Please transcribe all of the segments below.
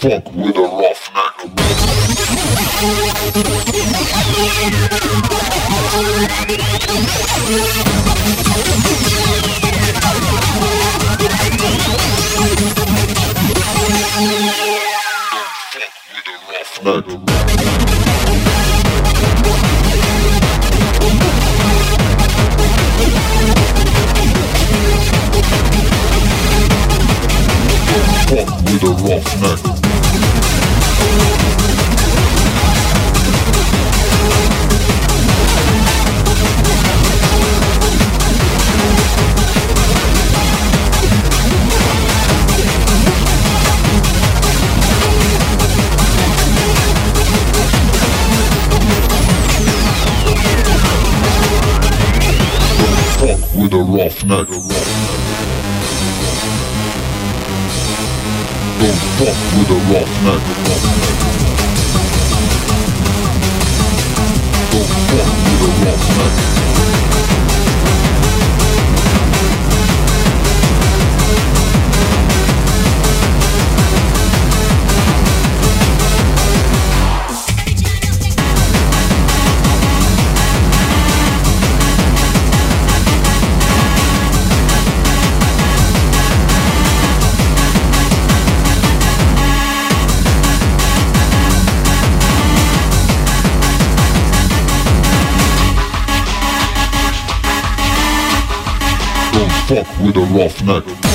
Fuck with a roughneck. Fuck with a roughneck. Fuck with a roughneck. A roughneck. Don't fuck with a roughneck. Don't fuck with a. Don't with a roughneck.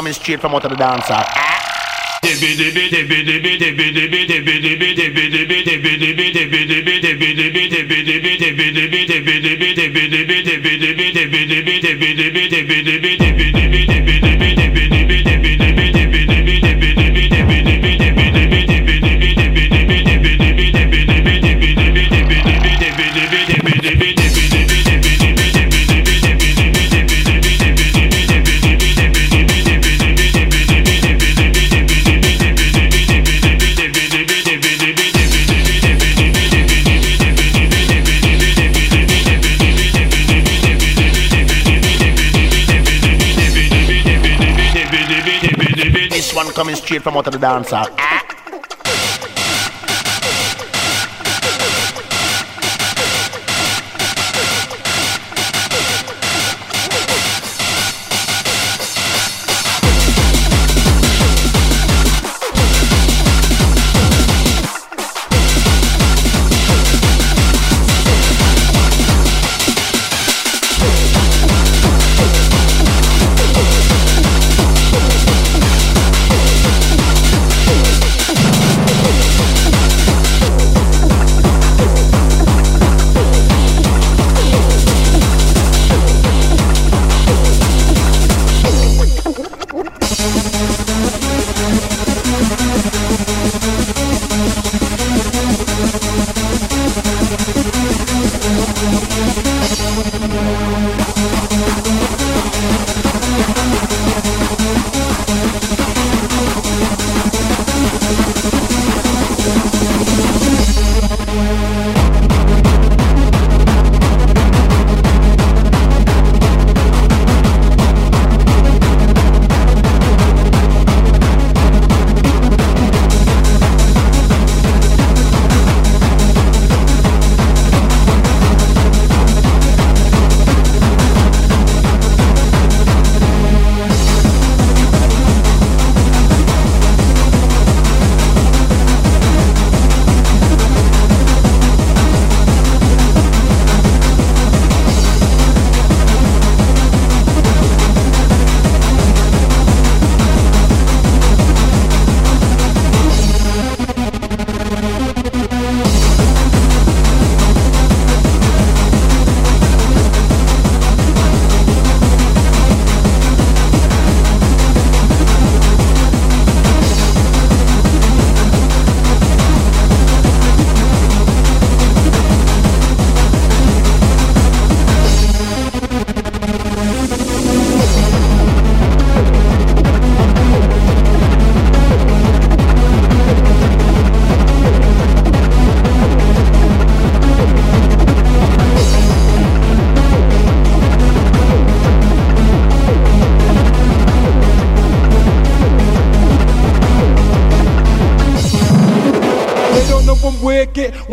Coming straight from out of the dancer. This from out of the dancer.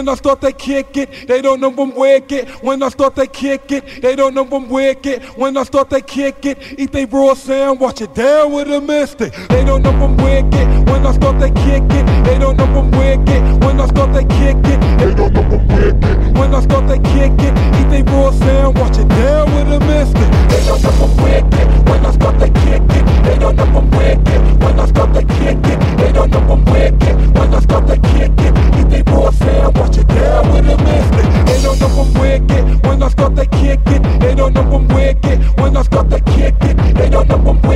When I start to kick it. They don't know I'm wicked when I start to kick it. They don't know I'm wicked when I start to kick it. Eat they raw sound, watch it down with a mystic. They don't know I'm wicked when I start to kick it. They don't know I'm wicked when I start to kick it. They don't know I'm wicked when I start to kick it. Eat they raw sound, watch it down with a mystic. They don't know I'm wicked when I start to kick it. They don't know I'm wicked when I start to kick it. They don't know I'm wicked when I start to kick it. Raw sound, watch it down with a mystic. They don't know I'm wicked when I start to kick it. They don't know I'm wicked when I start to kick it. They don't know I'm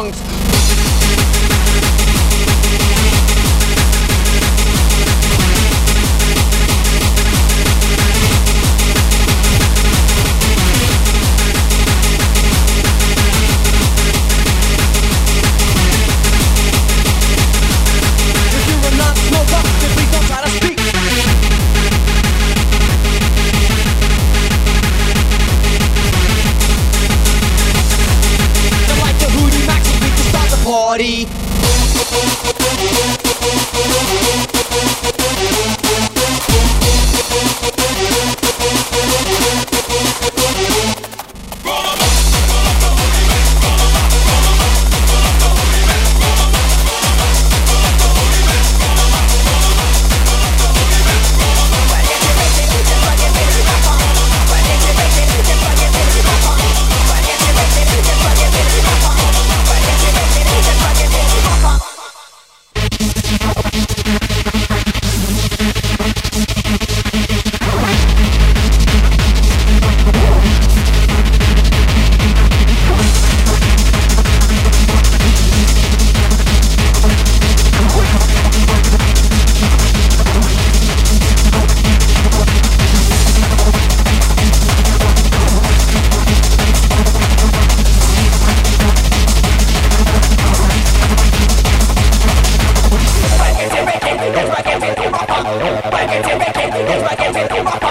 songs